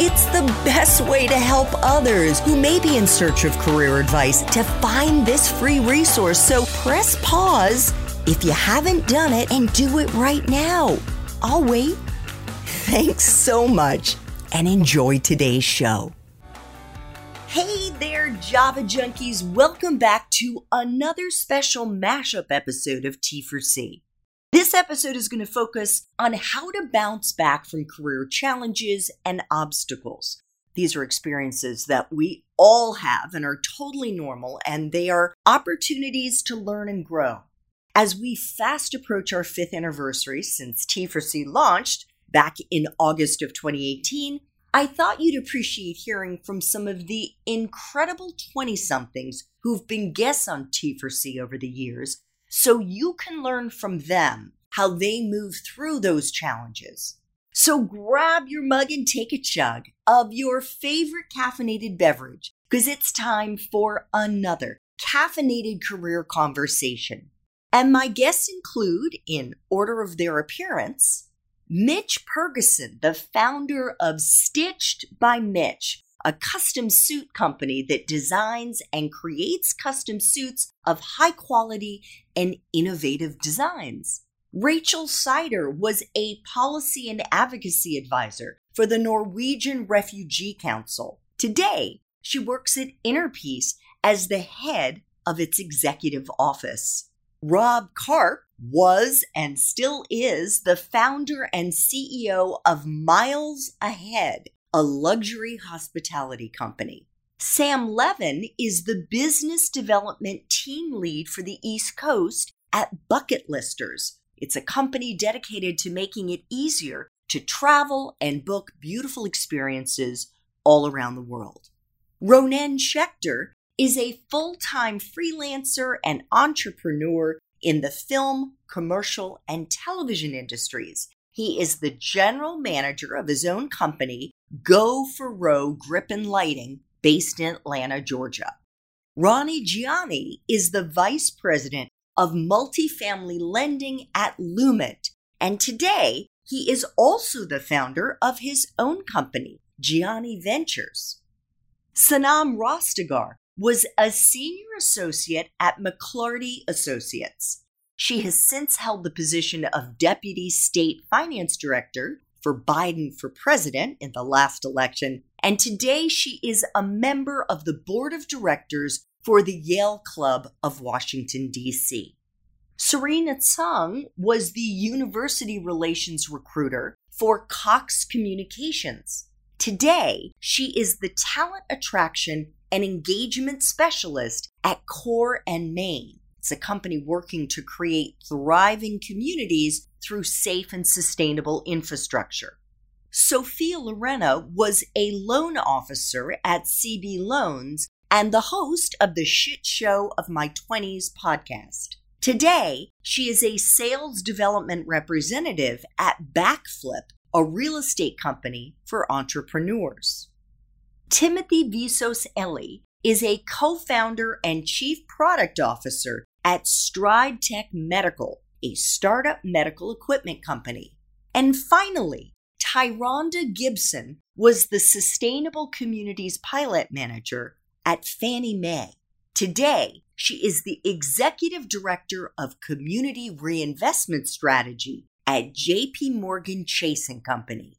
it's the best way to help others who may be in search of career advice to find this free resource. So press pause if you haven't done it and do it right now. I'll wait. Thanks so much and enjoy today's show. Hey there, Java Junkies. Welcome back to another special mashup episode of T4C. This episode is going to focus on how to bounce back from career challenges and obstacles. These are experiences that we all have and are totally normal, and they are opportunities to learn and grow. As we fast approach our fifth anniversary since T4C launched back in August of 2018, I thought you'd appreciate hearing from some of the incredible 20 somethings who've been guests on T4C over the years so you can learn from them how they move through those challenges. So grab your mug and take a chug of your favorite caffeinated beverage because it's time for another caffeinated career conversation. And my guests include, in order of their appearance, Mitch Purgason, the founder of Stitched by Mitch, a custom suit company that designs and creates custom suits of high quality and innovative designs. Rachel Sider was a policy and advocacy advisor for the Norwegian Refugee Council. Today, she works at Interpeace as the head of its executive office. Rob Karp was and still is the founder and CEO of Miles Ahead, a luxury hospitality company. Sam Levin is the business development team lead for the East Coast at Bucket Listers. It's a company dedicated to making it easier to travel and book beautiful experiences all around the world. Ronen Schechter is a full time freelancer and entrepreneur in the film, commercial, and television industries. He is the general manager of his own company, Go for Row Grip and Lighting, based in Atlanta, Georgia. Ronnie Gianni is the vice president of multifamily lending at Lument, and today he is also the founder of his own company, Gianni Ventures. Sanam Rastegar was a senior associate at McLarty Associates. She has since held the position of Deputy State Finance Director for Biden for President in the last election, and today she is a member of the Board of Directors for the Yale Club of Washington, D.C. Serena Tsang was the university relations recruiter for Cox Communications. Today, she is the talent attraction and engagement specialist at Core and Main. It's a company working to create thriving communities through safe and sustainable infrastructure. Sophia Lorena was a loan officer at CB Loans and the host of the Shit Show of My 20s podcast. Today, she is a sales development representative at Backflip, a real estate company for entrepreneurs. Timothy Visos Eli is a co founder and chief product officer at Stride Tech Medical, a startup medical equipment company. And finally, Tyronda Gibson was the Sustainable Communities Pilot Manager at Fannie Mae. Today, she is the Executive Director of Community Reinvestment Strategy at JP Morgan Chase and Company.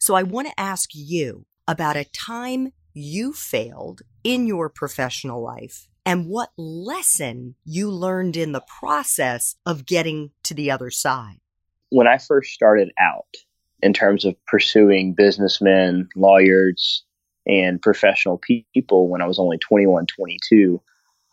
So I want to ask you about a time you failed in your professional life and what lesson you learned in the process of getting to the other side. When I first started out in terms of pursuing businessmen, lawyers, and professional people when I was only 21, 22,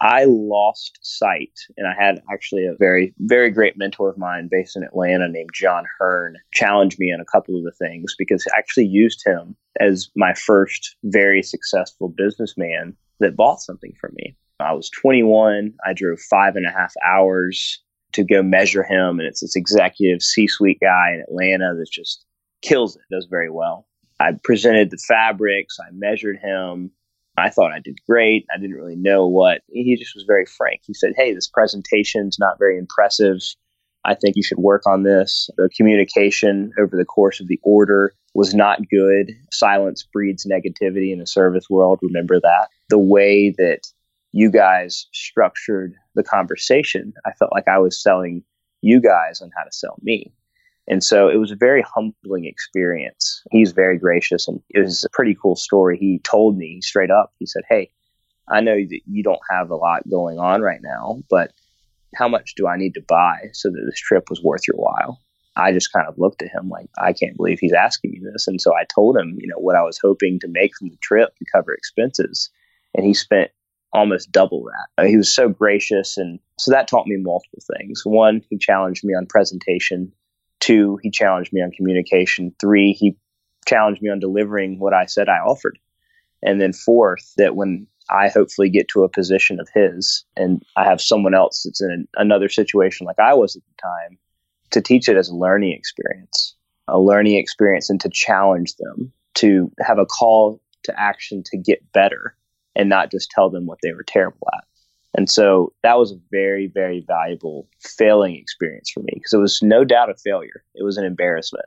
I lost sight, and I had actually a very, very great mentor of mine based in Atlanta named John Hearn challenge me on a couple of the things because I actually used him as my first very successful businessman that bought something from me. I was 21. I drove five and a half hours to go measure him, and it's this executive C suite guy in Atlanta that just kills it, does very well. I presented the fabrics, I measured him, I thought I did great. I didn't really know what. He just was very frank. He said, Hey, this presentation's not very impressive. I think you should work on this. The communication over the course of the order was not good. Silence breeds negativity in the service world. Remember that. The way that you guys structured the conversation, I felt like I was selling you guys on how to sell me. And so it was a very humbling experience. He's very gracious and it was a pretty cool story. He told me straight up, he said, Hey, I know that you don't have a lot going on right now, but how much do I need to buy so that this trip was worth your while? I just kind of looked at him like, I can't believe he's asking me this. And so I told him, you know, what I was hoping to make from the trip to cover expenses. And he spent almost double that. Uh, he was so gracious. And so that taught me multiple things. One, he challenged me on presentation Two, he challenged me on communication. Three, he challenged me on delivering what I said I offered. And then fourth, that when I hopefully get to a position of his and I have someone else that's in another situation like I was at the time, to teach it as a learning experience, a learning experience and to challenge them, to have a call to action to get better and not just tell them what they were terrible at. And so that was a very, very valuable failing experience for me because it was no doubt a failure. It was an embarrassment.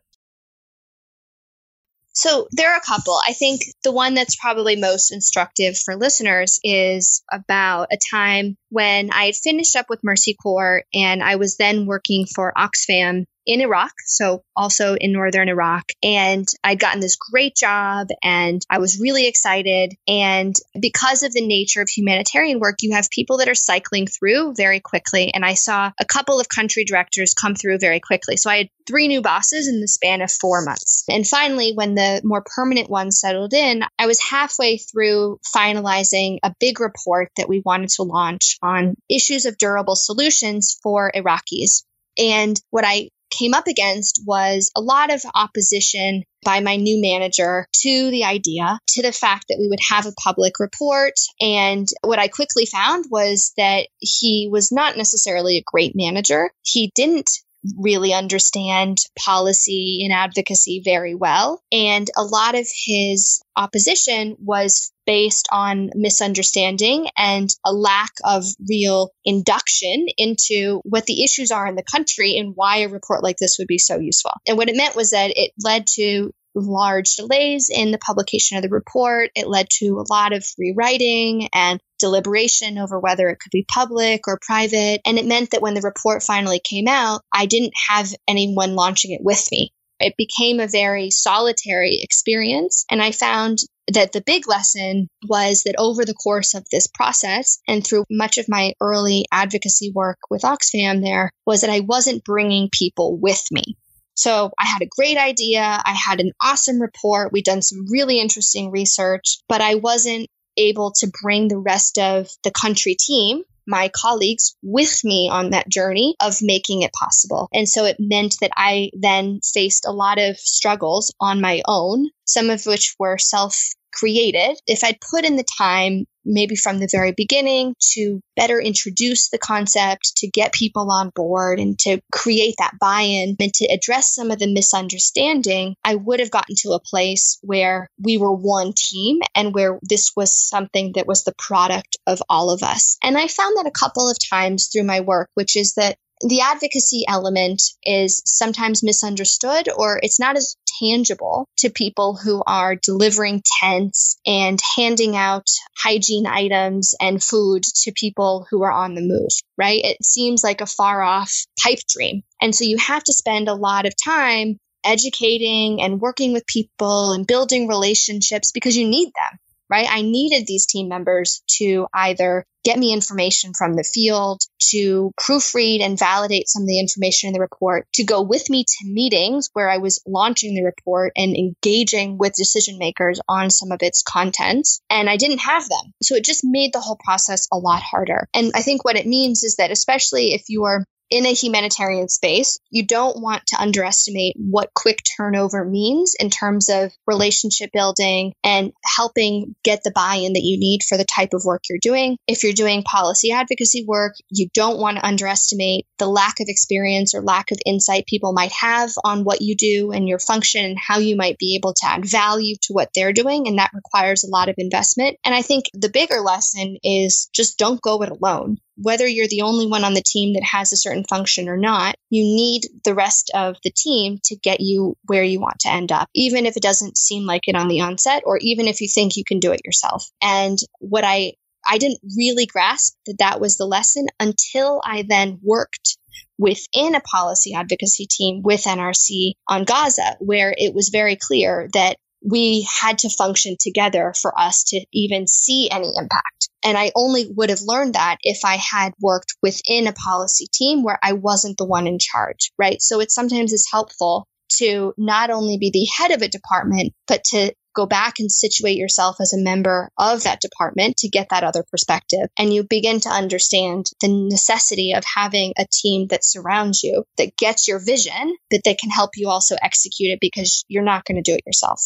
So there are a couple. I think the one that's probably most instructive for listeners is about a time when I had finished up with Mercy Corps and I was then working for Oxfam in Iraq, so also in northern Iraq. And I'd gotten this great job and I was really excited. And because of the nature of humanitarian work, you have people that are cycling through very quickly. And I saw a couple of country directors come through very quickly. So I had three new bosses in the span of four months. And finally, when the more permanent ones settled in, I was halfway through finalizing a big report that we wanted to launch on issues of durable solutions for Iraqis. And what I came up against was a lot of opposition by my new manager to the idea, to the fact that we would have a public report. And what I quickly found was that he was not necessarily a great manager. He didn't really understand policy and advocacy very well. And a lot of his opposition was based on misunderstanding and a lack of real induction into what the issues are in the country and why a report like this would be so useful. And what it meant was that it led to large delays in the publication of the report. It led to a lot of rewriting and deliberation over whether it could be public or private. And it meant that when the report finally came out, I didn't have anyone launching it with me. It became a very solitary experience. And I found that the big lesson was that over the course of this process and through much of my early advocacy work with Oxfam there was that I wasn't bringing people with me. So I had a great idea. I had an awesome report. We'd done some really interesting research, but I wasn't able to bring the rest of the country team my colleagues with me on that journey of making it possible. And so it meant that I then faced a lot of struggles on my own, some of which were self created. If I'd put in the time maybe from the very beginning to better introduce the concept, to get people on board and to create that buy in and to address some of the misunderstanding, I would have gotten to a place where we were one team and where this was something that was the product of all of us. And I found that a couple of times through my work, which is that the advocacy element is sometimes misunderstood or it's not as tangible to people who are delivering tents and handing out hygiene items and food to people who are on the move, right? It seems like a far off pipe dream. And so you have to spend a lot of time educating and working with people and building relationships because you need them right? I needed these team members to either get me information from the field, to proofread and validate some of the information in the report, to go with me to meetings where I was launching the report and engaging with decision makers on some of its contents. And I didn't have them. So it just made the whole process a lot harder. And I think what it means is that, especially if you are in a humanitarian space, you don't want to underestimate what quick turnover means in terms of relationship building and helping get the buy in that you need for the type of work you're doing. If you're doing policy advocacy work, you don't want to underestimate the lack of experience or lack of insight people might have on what you do and your function and how you might be able to add value to what they're doing. And that requires a lot of investment. And I think the bigger lesson is just don't go it alone whether you're the only one on the team that has a certain function or not, you need the rest of the team to get you where you want to end up, even if it doesn't seem like it on the onset, or even if you think you can do it yourself. And what I I didn't really grasp that that was the lesson until I then worked within a policy advocacy team with NRC on Gaza, where it was very clear that we had to function together for us to even see any impact. And I only would have learned that if I had worked within a policy team where I wasn't the one in charge, right? So it sometimes is helpful to not only be the head of a department, but to go back and situate yourself as a member of that department to get that other perspective. And you begin to understand the necessity of having a team that surrounds you, that gets your vision, but that can help you also execute it because you're not going to do it yourself.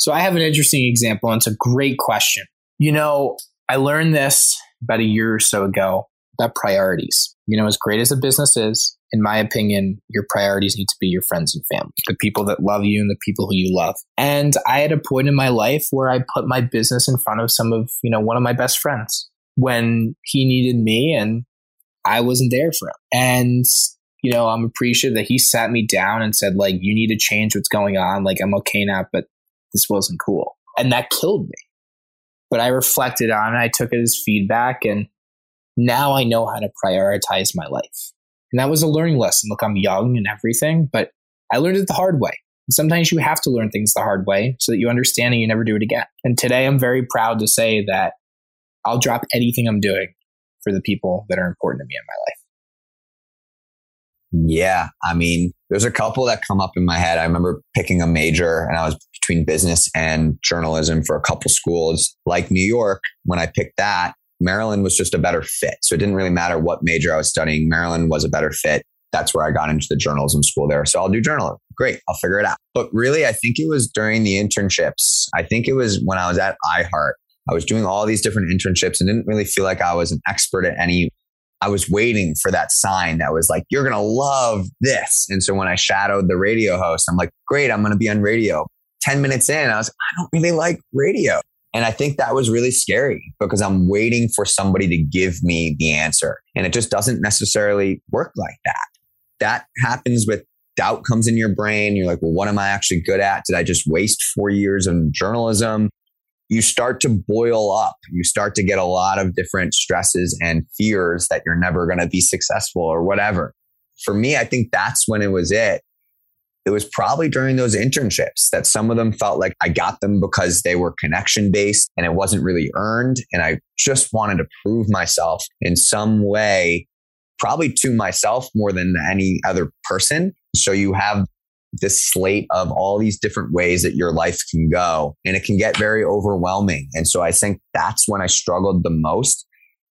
So I have an interesting example, and it's a great question. You know, I learned this about a year or so ago about priorities. You know, as great as a business is, in my opinion, your priorities need to be your friends and family, the people that love you and the people who you love. And I had a point in my life where I put my business in front of some of, you know, one of my best friends when he needed me and I wasn't there for him. And, you know, I'm appreciative that he sat me down and said, like, you need to change what's going on. Like, I'm okay now, but this wasn't cool. And that killed me. But I reflected on it, I took it as feedback, and now I know how to prioritize my life. And that was a learning lesson. Look, I'm young and everything, but I learned it the hard way. And sometimes you have to learn things the hard way so that you understand and you never do it again. And today I'm very proud to say that I'll drop anything I'm doing for the people that are important to me in my life. Yeah. I mean, there's a couple that come up in my head. I remember picking a major and I was between business and journalism for a couple schools. Like New York, when I picked that, Maryland was just a better fit. So it didn't really matter what major I was studying. Maryland was a better fit. That's where I got into the journalism school there. So I'll do journalism. Great. I'll figure it out. But really, I think it was during the internships. I think it was when I was at iHeart. I was doing all these different internships and didn't really feel like I was an expert at any I was waiting for that sign that was like, you're going to love this. And so when I shadowed the radio host, I'm like, great, I'm going to be on radio. 10 minutes in, I was, I don't really like radio. And I think that was really scary because I'm waiting for somebody to give me the answer. And it just doesn't necessarily work like that. That happens with doubt comes in your brain. You're like, well, what am I actually good at? Did I just waste four years in journalism? you start to boil up. You start to get a lot of different stresses and fears that you're never going to be successful or whatever. For me, I think that's when it was it. It was probably during those internships that some of them felt like I got them because they were connection based and it wasn't really earned. And I just wanted to prove myself in some way, probably to myself more than any other person. So you have this slate of all these different ways that your life can go and it can get very overwhelming. And so I think that's when I struggled the most.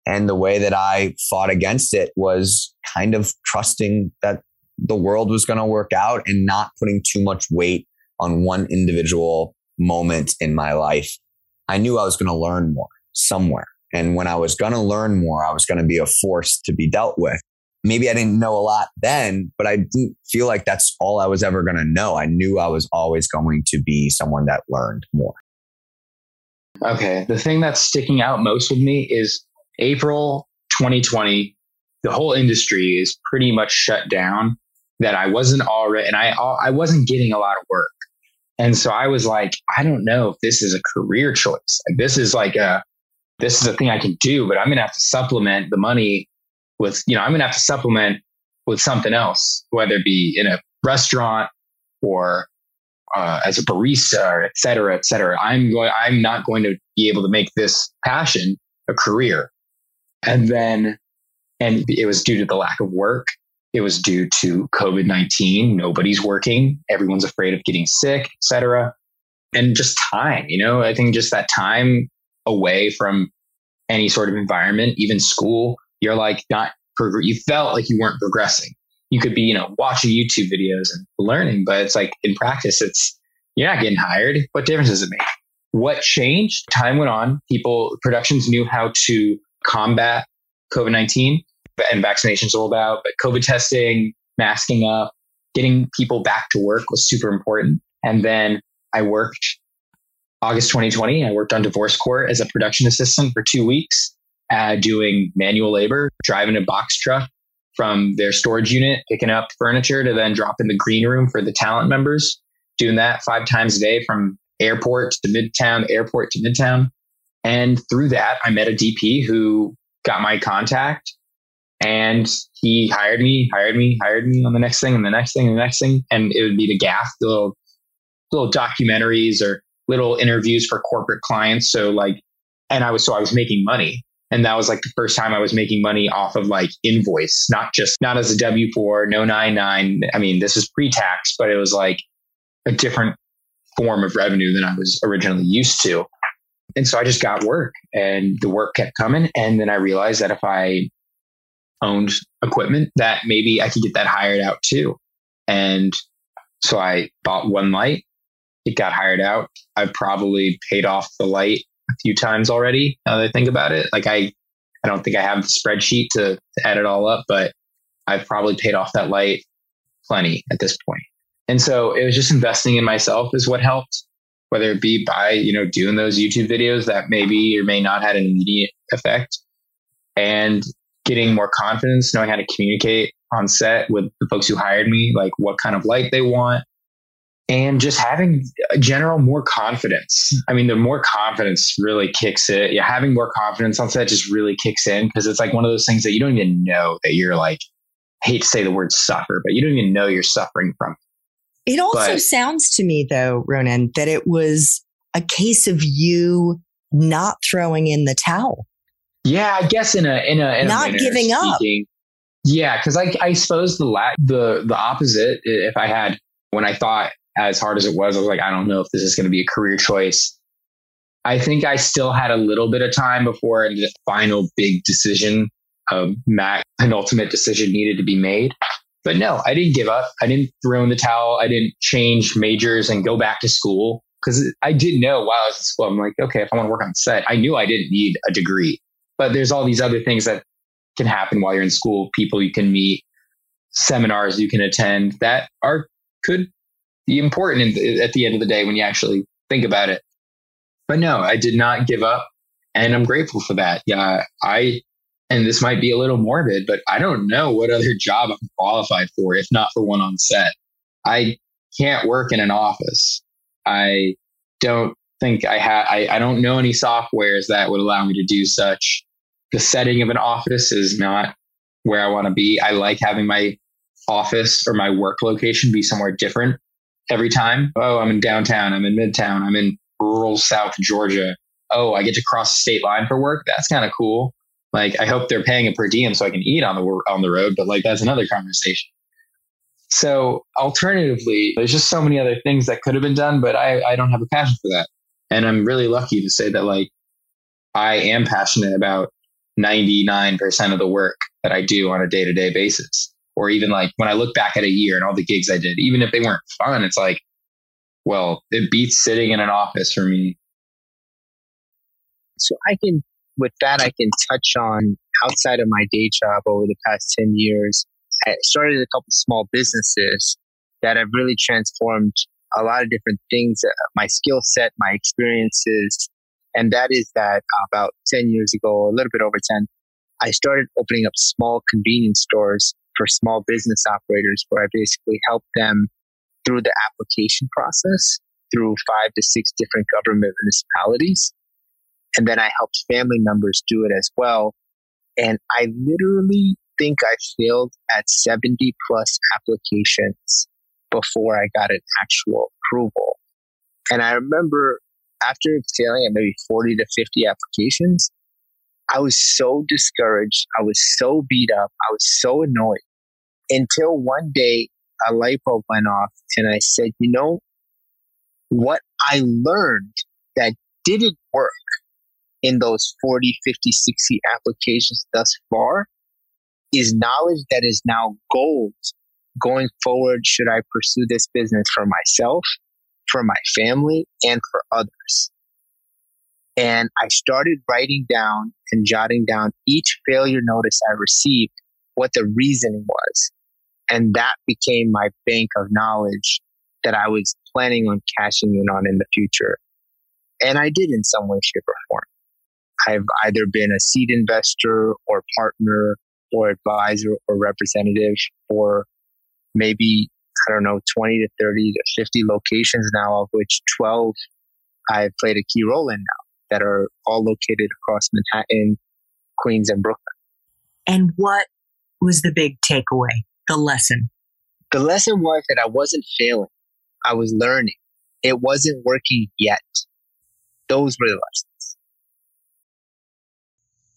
And the way that I fought against it was kind of trusting that the world was going to work out and not putting too much weight on one individual moment in my life. I knew I was going to learn more somewhere. And when I was going to learn more, I was going to be a force to be dealt with maybe I didn't know a lot then, but I didn't feel like that's all I was ever going to know. I knew I was always going to be someone that learned more. Okay. The thing that's sticking out most with me is April 2020. The whole industry is pretty much shut down. That I wasn't already, and I I wasn't getting a lot of work, and so I was like, I don't know if this is a career choice. Like this is like a this is a thing I can do, but I'm gonna have to supplement the money with, you know, I'm going to have to supplement with something else, whether it be in a restaurant or uh, as a barista, et cetera, et cetera. I'm going, I'm not going to be able to make this passion a career. And then, and it was due to the lack of work. It was due to COVID 19. Nobody's working. Everyone's afraid of getting sick, et cetera. And just time, you know, I think just that time away from any sort of environment, even school, you're like not, you felt like you weren't progressing you could be, you know, watching YouTube videos and learning, but it's like in practice, it's you're not getting hired. What difference does it make? What changed? Time went on. People, productions knew how to combat COVID 19 and vaccinations rolled out, but COVID testing, masking up, getting people back to work was super important. And then I worked August 2020. I worked on Divorce Court as a production assistant for two weeks, uh, doing manual labor, driving a box truck from their storage unit, picking up furniture to then drop in the green room for the talent members, doing that five times a day from airport to midtown, airport to midtown. And through that, I met a DP who got my contact and he hired me, hired me, hired me on the next thing and the next thing and the next thing. And it would be the gaff, the little, little documentaries or little interviews for corporate clients. So like, and I was, so I was making money and that was like the first time I was making money off of like invoice, not just, not as a W 4, no 99. I mean, this is pre tax, but it was like a different form of revenue than I was originally used to. And so I just got work and the work kept coming. And then I realized that if I owned equipment, that maybe I could get that hired out too. And so I bought one light. It got hired out. I've probably paid off the light a few times already. Now that I think about it, like I, I don't think I have the spreadsheet to, to add it all up, but I've probably paid off that light plenty at this point. And so it was just investing in myself is what helped, whether it be by, you know, doing those YouTube videos that maybe or may not had an immediate effect and getting more confidence, knowing how to communicate on set with the folks who hired me, like what kind of light they want, and just having a general more confidence. I mean, the more confidence really kicks it. Yeah, having more confidence on set just really kicks in because it's like one of those things that you don't even know that you're like, I hate to say the word suffer, but you don't even know you're suffering from. It also but, sounds to me, though, Ronen, that it was a case of you not throwing in the towel. Yeah, I guess in a in a in not a giving up. Yeah, because I I suppose the la- the the opposite. If I had when I thought as hard as it was, I was like, I don't know if this is going to be a career choice. I think I still had a little bit of time before the final big decision, um, Mac, an ultimate decision needed to be made. But no, I didn't give up. I didn't throw in the towel. I didn't change majors and go back to school because I did know while I was in school, I'm like, okay, if I want to work on set, I knew I didn't need a degree. But there's all these other things that can happen while you're in school, people you can meet, seminars you can attend that are could be important at the end of the day when you actually think about it. But no, I did not give up. And I'm grateful for that. Yeah, I, and this might be a little morbid, but I don't know what other job I'm qualified for, if not for one on set. I can't work in an office. I don't think I have, I, I don't know any softwares that would allow me to do such. The setting of an office is not where I want to be. I like having my office or my work location be somewhere different every time. Oh, I'm in downtown. I'm in midtown. I'm in rural South Georgia. Oh, I get to cross the state line for work. That's kind of cool. Like, I hope they're paying a per diem so I can eat on the on the road. But like, that's another conversation. So, alternatively, there's just so many other things that could have been done, but I I don't have a passion for that. And I'm really lucky to say that like I am passionate about 99% of the work that I do on a day to day basis or even like when I look back at a year and all the gigs I did, even if they weren't fun, it's like, well, it beats sitting in an office for me. So I can, with that, I can touch on outside of my day job over the past 10 years. I started a couple small businesses that have really transformed a lot of different things, uh, my skill set, my experiences. And that is that about 10 years ago, a little bit over 10, I started opening up small convenience stores for small business operators where I basically help them through the application process through five to six different government municipalities. And then I helped family members do it as well. And I literally think I failed at 70 plus applications before I got an actual approval. And I remember after failing at maybe 40 to 50 applications, I was so discouraged. I was so beat up. I was so annoyed until one day a light bulb went off and I said, you know, what I learned that didn't work in those 40, 50, 60 applications thus far is knowledge that is now gold going forward. Should I pursue this business for myself, for my family, and for others? And I started writing down and jotting down each failure notice I received, what the reasoning was. And that became my bank of knowledge that I was planning on cashing in on in the future. And I did in some way, shape, or form. I've either been a seed investor or partner or advisor or representative for maybe, I don't know, 20 to 30 to 50 locations now, of which 12 I've played a key role in now that are all located across Manhattan, Queens, and Brooklyn. And what was the big takeaway, the lesson? The lesson was that I wasn't failing. I was learning. It wasn't working yet. Those were the lessons.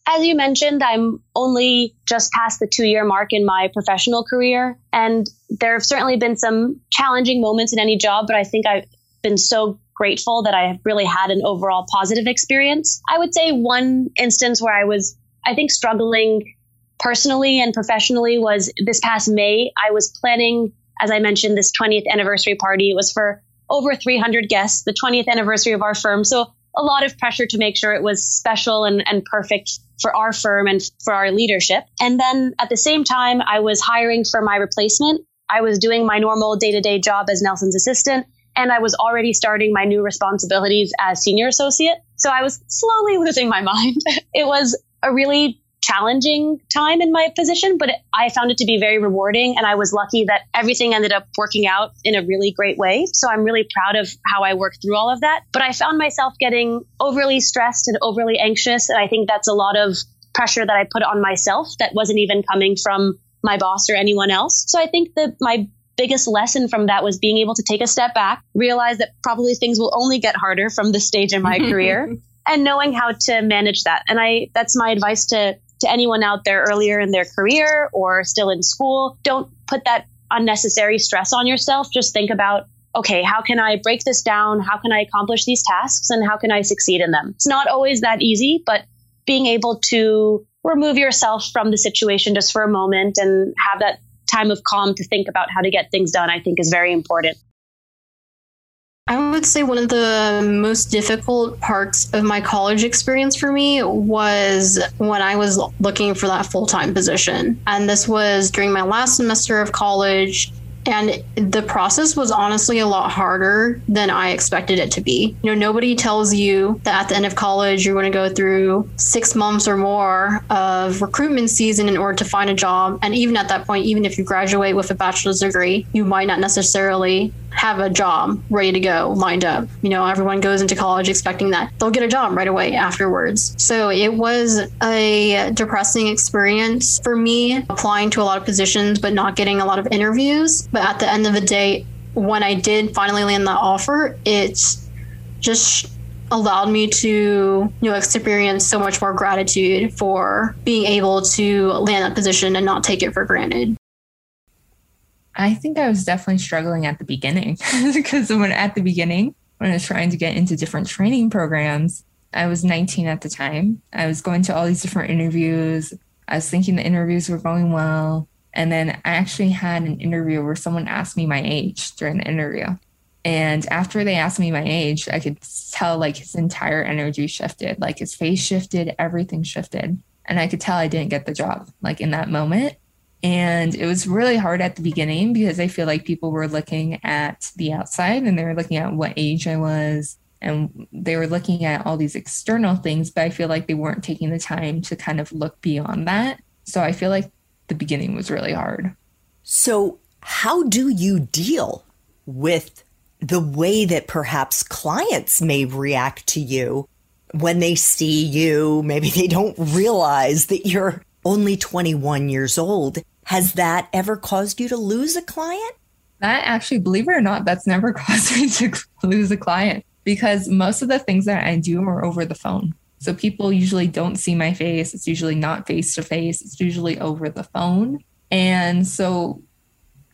As you mentioned, I'm only just past the two year mark in my professional career. And there have certainly been some challenging moments in any job, but I think I've been so grateful that I have really had an overall positive experience. I would say one instance where I was, I think, struggling personally and professionally was this past May. I was planning, as I mentioned, this 20th anniversary party. It was for over 300 guests, the 20th anniversary of our firm. So a lot of pressure to make sure it was special and, and perfect for our firm and for our leadership. And then at the same time, I was hiring for my replacement. I was doing my normal day to day job as Nelson's assistant and I was already starting my new responsibilities as senior associate. So I was slowly losing my mind. it was a really challenging time in my position, but I found it to be very rewarding. And I was lucky that everything ended up working out in a really great way. So I'm really proud of how I worked through all of that. But I found myself getting overly stressed and overly anxious. And I think that's a lot of pressure that I put on myself that wasn't even coming from my boss or anyone else. So I think that my biggest lesson from that was being able to take a step back, realize that probably things will only get harder from this stage in my career, and knowing how to manage that. And I that's my advice to to anyone out there earlier in their career or still in school. Don't put that unnecessary stress on yourself. Just think about okay, how can I break this down? How can I accomplish these tasks and how can I succeed in them? It's not always that easy, but being able to remove yourself from the situation just for a moment and have that time of calm to think about how to get things done, I think is very important. I would say one of the most difficult parts of my college experience for me was when I was looking for that full time position. And this was during my last semester of college. And the process was honestly a lot harder than I expected it to be. You know, nobody tells you that at the end of college, you're going to go through six months or more of recruitment season in order to find a job. And even at that point, even if you graduate with a bachelor's degree, you might not necessarily have a job ready to go lined up. You know, everyone goes into college expecting that they'll get a job right away afterwards. So it was a depressing experience for me applying to a lot of positions, but not getting a lot of interviews. But at the end of the day, when I did finally land that offer, it's just allowed me to you know experience so much more gratitude for being able to land that position and not take it for granted I think I was definitely struggling at the beginning because when at the beginning, when I was trying to get into different training programs, I was 19 at the time. I was going to all these different interviews. I was thinking the interviews were going well. And then I actually had an interview where someone asked me my age during the interview. And after they asked me my age, I could tell like his entire energy shifted, like his face shifted, everything shifted. And I could tell I didn't get the job like in that moment. And it was really hard at the beginning because I feel like people were looking at the outside and they were looking at what age I was and they were looking at all these external things, but I feel like they weren't taking the time to kind of look beyond that. So I feel like the beginning was really hard. So, how do you deal with the way that perhaps clients may react to you when they see you? Maybe they don't realize that you're only 21 years old has that ever caused you to lose a client? That actually, believe it or not, that's never caused me to lose a client because most of the things that I do are over the phone. So people usually don't see my face. It's usually not face to face, it's usually over the phone. And so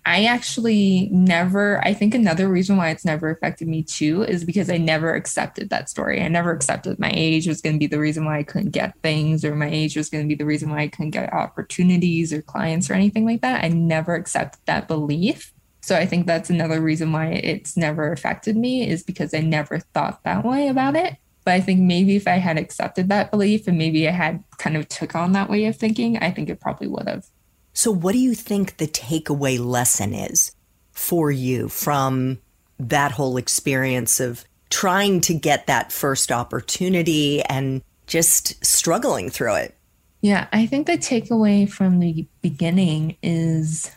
I actually never, I think another reason why it's never affected me too is because I never accepted that story. I never accepted my age was going to be the reason why I couldn't get things or my age was going to be the reason why I couldn't get opportunities or clients or anything like that. I never accepted that belief. So I think that's another reason why it's never affected me is because I never thought that way about it. But I think maybe if I had accepted that belief and maybe I had kind of took on that way of thinking, I think it probably would have. So, what do you think the takeaway lesson is for you from that whole experience of trying to get that first opportunity and just struggling through it? Yeah, I think the takeaway from the beginning is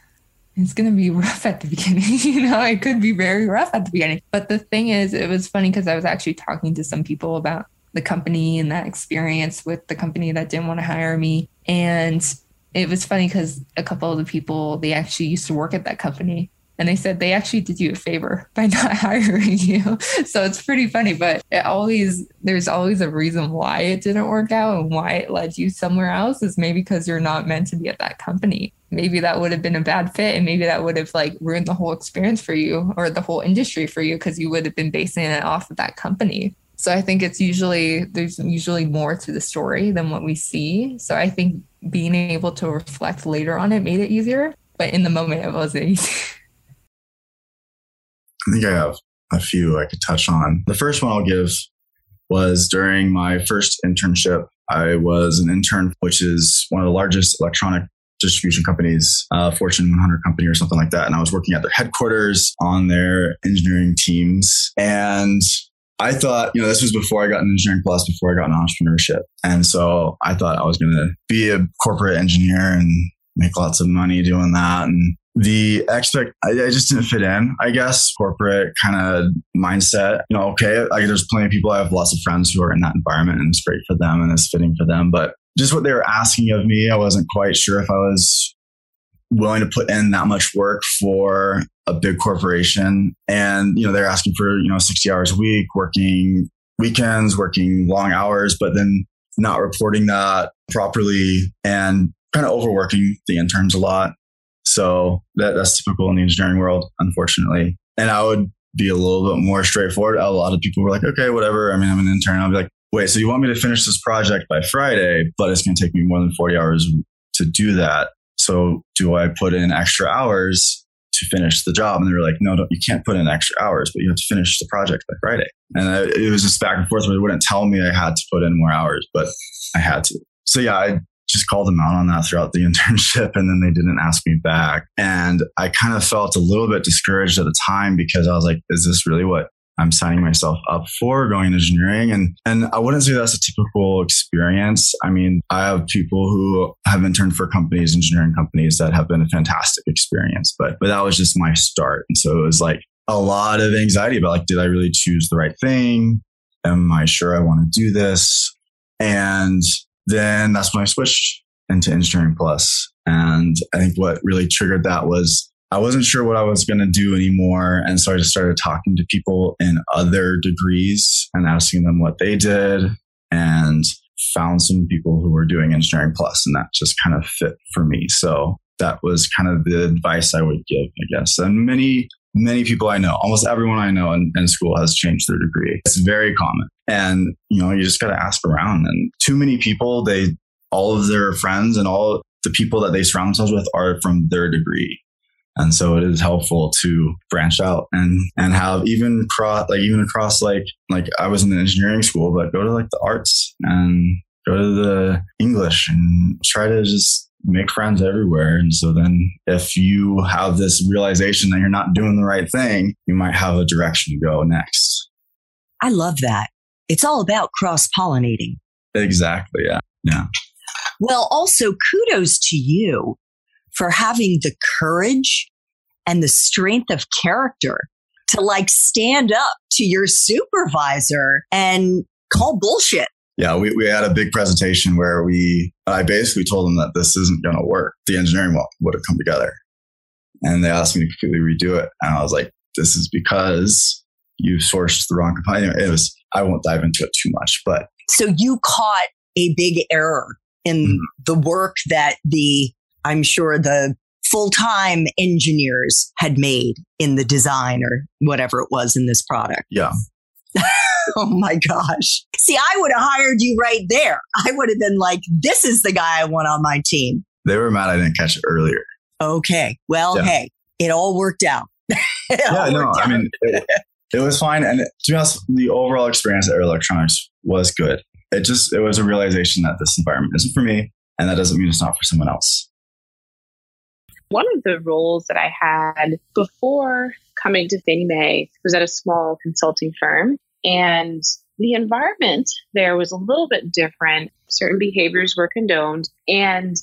it's going to be rough at the beginning. you know, it could be very rough at the beginning. But the thing is, it was funny because I was actually talking to some people about the company and that experience with the company that didn't want to hire me. And it was funny because a couple of the people they actually used to work at that company and they said they actually did you a favor by not hiring you so it's pretty funny but it always there's always a reason why it didn't work out and why it led you somewhere else is maybe because you're not meant to be at that company maybe that would have been a bad fit and maybe that would have like ruined the whole experience for you or the whole industry for you because you would have been basing it off of that company so I think it's usually there's usually more to the story than what we see. So I think being able to reflect later on it made it easier, but in the moment it wasn't easy. I think I have a few I could touch on. The first one I'll give was during my first internship. I was an intern, which is one of the largest electronic distribution companies, uh, Fortune 100 company or something like that. And I was working at their headquarters on their engineering teams. And I thought, you know, this was before I got an engineering plus, before I got an entrepreneurship. And so I thought I was going to be a corporate engineer and make lots of money doing that. And the expect, I, I just didn't fit in, I guess, corporate kind of mindset. You know, okay, like there's plenty of people, I have lots of friends who are in that environment and it's great for them and it's fitting for them. But just what they were asking of me, I wasn't quite sure if I was willing to put in that much work for a big corporation and you know they're asking for you know 60 hours a week working weekends working long hours but then not reporting that properly and kind of overworking the interns a lot so that, that's typical in the engineering world unfortunately and i would be a little bit more straightforward a lot of people were like okay whatever i mean i'm an intern i'll be like wait so you want me to finish this project by friday but it's going to take me more than 40 hours to do that so do I put in extra hours to finish the job? And they were like, no, you can't put in extra hours, but you have to finish the project by Friday. And I, it was just back and forth where they wouldn't tell me I had to put in more hours, but I had to. So yeah, I just called them out on that throughout the internship and then they didn't ask me back. And I kind of felt a little bit discouraged at the time because I was like, is this really what I'm signing myself up for going engineering. And, and I wouldn't say that's a typical experience. I mean, I have people who have interned for companies, engineering companies that have been a fantastic experience, but, but that was just my start. And so it was like a lot of anxiety about like, did I really choose the right thing? Am I sure I want to do this? And then that's when I switched into engineering plus. And I think what really triggered that was I wasn't sure what I was going to do anymore. And so I just started talking to people in other degrees and asking them what they did and found some people who were doing engineering plus and that just kind of fit for me. So that was kind of the advice I would give, I guess. And many, many people I know, almost everyone I know in, in school has changed their degree. It's very common. And, you know, you just got to ask around and too many people, they, all of their friends and all the people that they surround themselves with are from their degree. And so it is helpful to branch out and, and have even cross, like even across like, like I was in an engineering school, but go to like the arts and go to the English and try to just make friends everywhere. And so then if you have this realization that you're not doing the right thing, you might have a direction to go next. I love that. It's all about cross pollinating. Exactly. Yeah. Yeah. Well, also kudos to you for having the courage and the strength of character to like stand up to your supervisor and call bullshit. Yeah, we, we had a big presentation where we, I basically told them that this isn't going to work. The engineering would have come together. And they asked me to completely redo it. And I was like, this is because you sourced the wrong component. It was, I won't dive into it too much, but. So you caught a big error in mm-hmm. the work that the, I'm sure the full time engineers had made in the design or whatever it was in this product. Yeah. oh my gosh. See, I would have hired you right there. I would have been like, this is the guy I want on my team. They were mad I didn't catch it earlier. Okay. Well, yeah. hey, it all worked out. yeah, no, out. I mean, it, it, was fine. And to be honest, the overall experience at Air Electronics was good. It just, it was a realization that this environment isn't for me. And that doesn't mean it's not for someone else. One of the roles that I had before coming to Fannie Mae was at a small consulting firm. And the environment there was a little bit different. Certain behaviors were condoned. And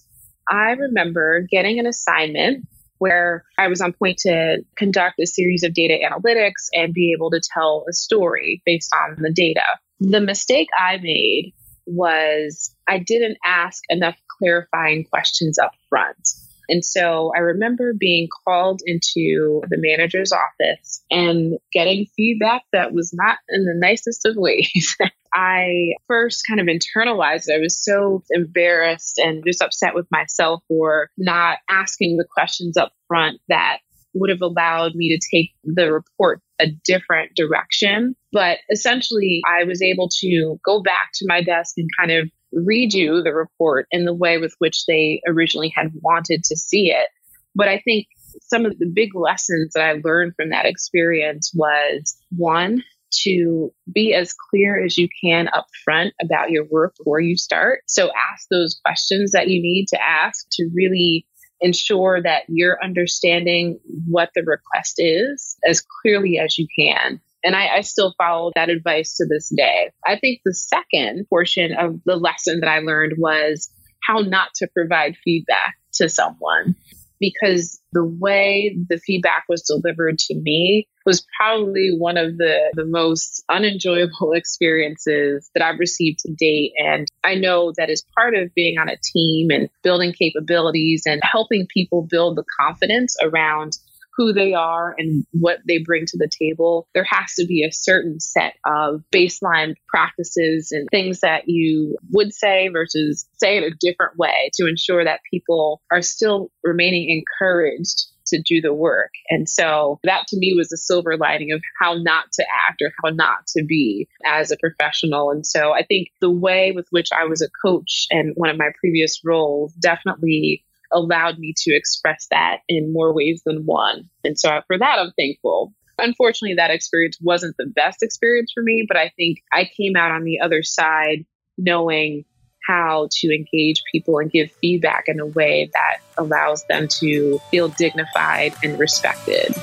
I remember getting an assignment where I was on point to conduct a series of data analytics and be able to tell a story based on the data. The mistake I made was I didn't ask enough clarifying questions up front. And so I remember being called into the manager's office and getting feedback that was not in the nicest of ways. I first kind of internalized it. I was so embarrassed and just upset with myself for not asking the questions up front that would have allowed me to take the report a different direction. But essentially, I was able to go back to my desk and kind of redo the report in the way with which they originally had wanted to see it. But I think some of the big lessons that I learned from that experience was one, to be as clear as you can up front about your work before you start. So ask those questions that you need to ask to really ensure that you're understanding what the request is as clearly as you can. And I, I, still follow that advice to this day. I think the second portion of the lesson that I learned was how not to provide feedback to someone because the way the feedback was delivered to me was probably one of the, the most unenjoyable experiences that I've received to date. And I know that as part of being on a team and building capabilities and helping people build the confidence around who they are and what they bring to the table, there has to be a certain set of baseline practices and things that you would say versus say in a different way to ensure that people are still remaining encouraged to do the work. And so that to me was the silver lining of how not to act or how not to be as a professional. And so I think the way with which I was a coach and one of my previous roles definitely allowed me to express that in more ways than one. And so for that, I'm thankful. Unfortunately, that experience wasn't the best experience for me, but I think I came out on the other side knowing how to engage people and give feedback in a way that allows them to feel dignified and respected.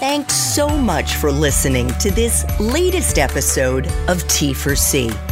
Thanks so much for listening to this latest episode of T4C.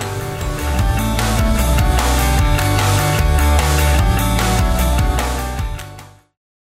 Thank you.